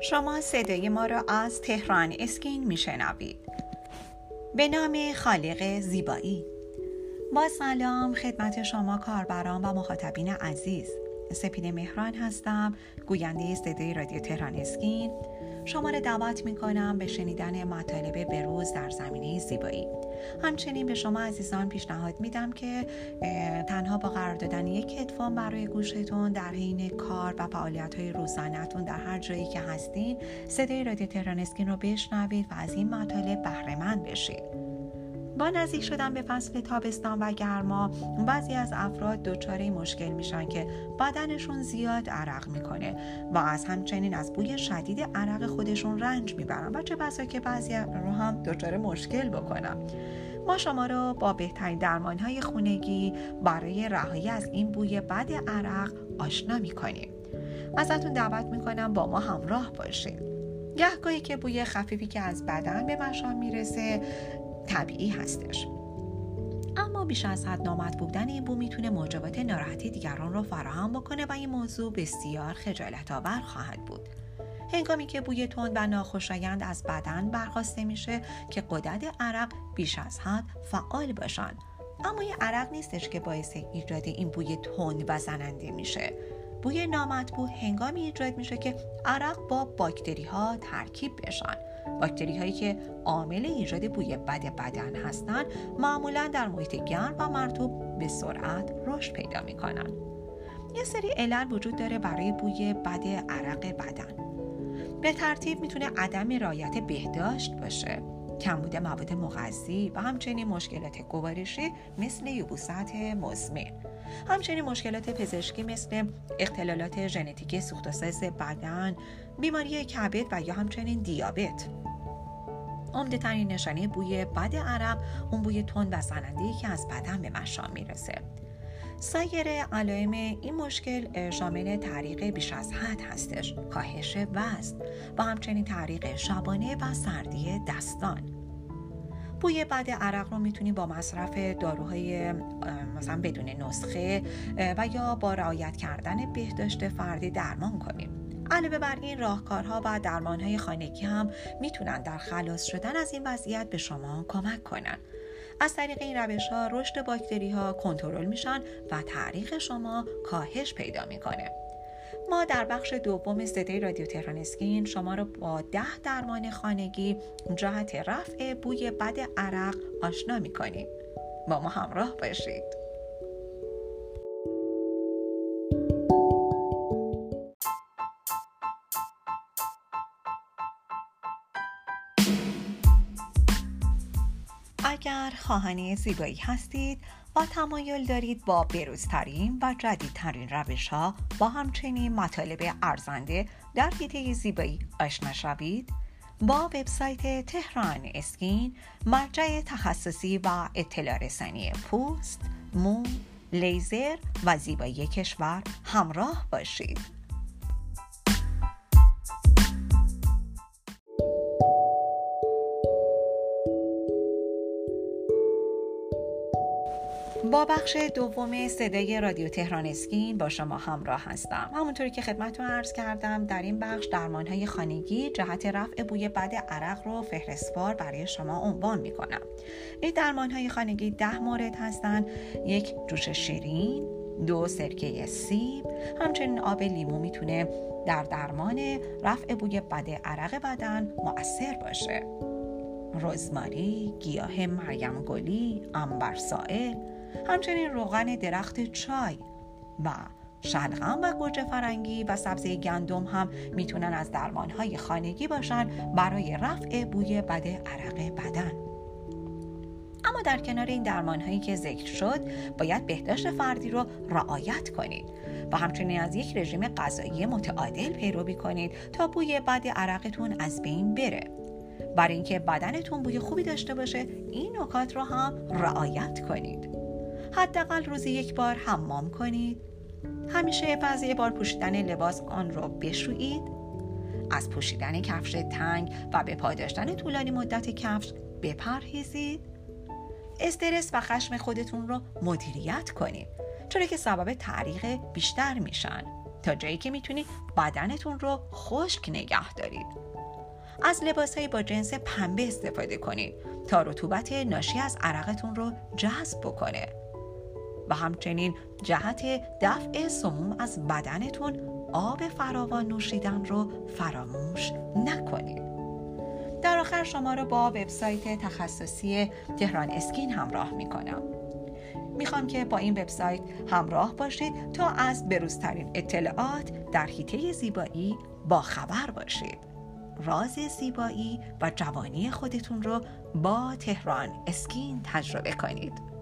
شما صدای ما را از تهران اسکین میشنوید. به نام خالق زیبایی. با سلام خدمت شما کاربران و مخاطبین عزیز. سپید مهران هستم گوینده صدای رادیو تهران اسکین. شما را دعوت می کنم به شنیدن مطالب بروز در زمینه زیبایی. همچنین به شما عزیزان پیشنهاد میدم که تنها با قرار دادن یک هدفون برای گوشتون در حین کار و فعالیت های روزانهتون در هر جایی که هستین صدای رادیو تهران اسکین رو بشنوید و از این مطالب بهره بشید. با نزدیک شدن به فصل تابستان و گرما بعضی از افراد دچار مشکل میشن که بدنشون زیاد عرق می‌کنه و از همچنین از بوی شدید عرق خودشون رنج می‌برن و چه بسا که بعضی رو هم دچار مشکل بکنم ما شما رو با بهترین درمان های خونگی برای رهایی از این بوی بد عرق آشنا می‌کنیم. ازتون دعوت می‌کنم با ما همراه باشید گهگاهی که بوی خفیفی که از بدن به مشام می‌رسه طبیعی هستش. اما بیش از حد نامت بودن این بو می‌تونه موجبات ناراحتی دیگران رو فراهم بکنه و این موضوع بسیار خجالت آور خواهد بود. هنگامی که بوی تند و ناخوشایند از بدن برخواسته میشه که قدرت عرق بیش از حد فعال باشن. اما یه عرق نیستش که باعث ایجاد این بوی تند و زننده میشه. بوی نامطبوع هنگامی ایجاد میشه که عرق با باکتری ها ترکیب بشن. باکتری هایی که عامل ایجاد بوی بد بدن هستند معمولا در محیط گرم و مرطوب به سرعت رشد پیدا می‌کنن یه سری علل وجود داره برای بوی بد عرق بدن. به ترتیب می‌تونه عدم رایت بهداشت باشه. کمبود مواد مغذی و همچنین مشکلات گوارشی مثل یبوست مزمن. همچنین مشکلات پزشکی مثل اختلالات ژنتیکی سوخت و بدن بیماری کبد و یا همچنین دیابت. عمده ترین نشانه بوی بد عرق اون بوی تند و زننده که از بدن به مشام می‌رسه. سایر علائم این مشکل شامل تعریق بیش از حد هستش. کاهش وزن و همچنین تعریق شبانه و سردی دستان. بوی بد عرق رو می‌تونیم با مصرف داروهای مثلا بدون نسخه و یا با رعایت کردن بهداشت فردی درمان کنیم علاوه بر این راهکارها و درمانهای خانگی هم می‌تونن در خلاص شدن از این وضعیت به شما کمک کنند. از طریق این روش ها رشد باکتری ها کنترل میشن و تعریق شما کاهش پیدا می‌کنه. ما در بخش دوم صدای رادیو تهران اسکین شما رو با ده درمان خانگی جهت رفع بوی بد عرق آشنا می‌کنیم. با ما همراه باشید. اگر خواهان زیبایی هستید و تمایل دارید با بروزترین و جدیدترین روش ها با همچنین مطالب ارزنده در حیطه زیبایی آشنا شوید با وبسایت تهران اسکین مرجع تخصصی و اطلاع رسانی پوست، مو، لیزر و زیبایی کشور همراه باشید. با بخش دوم صدای رادیو تهران اسکین با شما همراه هستم. همونطوری که خدمتتون عرض کردم در این بخش درمانهای خانگی جهت رفع بوی بد عرق رو فهرستوار برای شما عنوان می‌کنم. این درمانهای خانگی ده مورد هستند یک جوش شیرین. دو سرکه سیب. همچنین آب لیمو می‌تونه در درمان رفع بوی بد عرق بدن مؤثر باشه. رزماری، گیاه مریم گلی، انبر سائل همچنین روغن درخت چای و شلغم و گوجه فرنگی و سبزه گندم هم می‌تونن از درمانهای خانگی باشن برای رفع بوی بد عرق بدن. اما در کنار این درمانهایی که ذکر شد باید بهداشت فردی رو رعایت کنید و همچنین از یک رژیم غذایی متعادل پیروی کنید تا بوی بد عرقتون از بین بره. برای اینکه بدنتون بوی خوبی داشته باشه این نکات رو هم رعایت کنید. حداقل روزی یک بار حمام کنید. همیشه پس یه بار پوشیدن لباس آن را بشویید. از پوشیدن کفش تنگ و به پای داشتن طولانی مدت کفش بپرهیزید. استرس و خشم خودتون رو مدیریت کنید چرا که سبب تعریق بیشتر میشن. تا جایی که می‌تونید بدنتون رو خشک نگه دارید. از لباسهایی با جنس پنبه استفاده کنید تا رطوبت ناشی از عرقتون رو جذب بکنه. و همچنین جهت دفع سموم از بدنتون آب فراوان نوشیدن رو فراموش نکنید. در آخر شما رو با وبسایت تخصصی تهران اسکین همراه می‌کنم. می‌خوام که با این وبسایت همراه باشید تا از بروزترین اطلاعات در حیطه زیبایی با خبر باشید. راز زیبایی و جوانی خودتون رو با تهران اسکین تجربه کنید.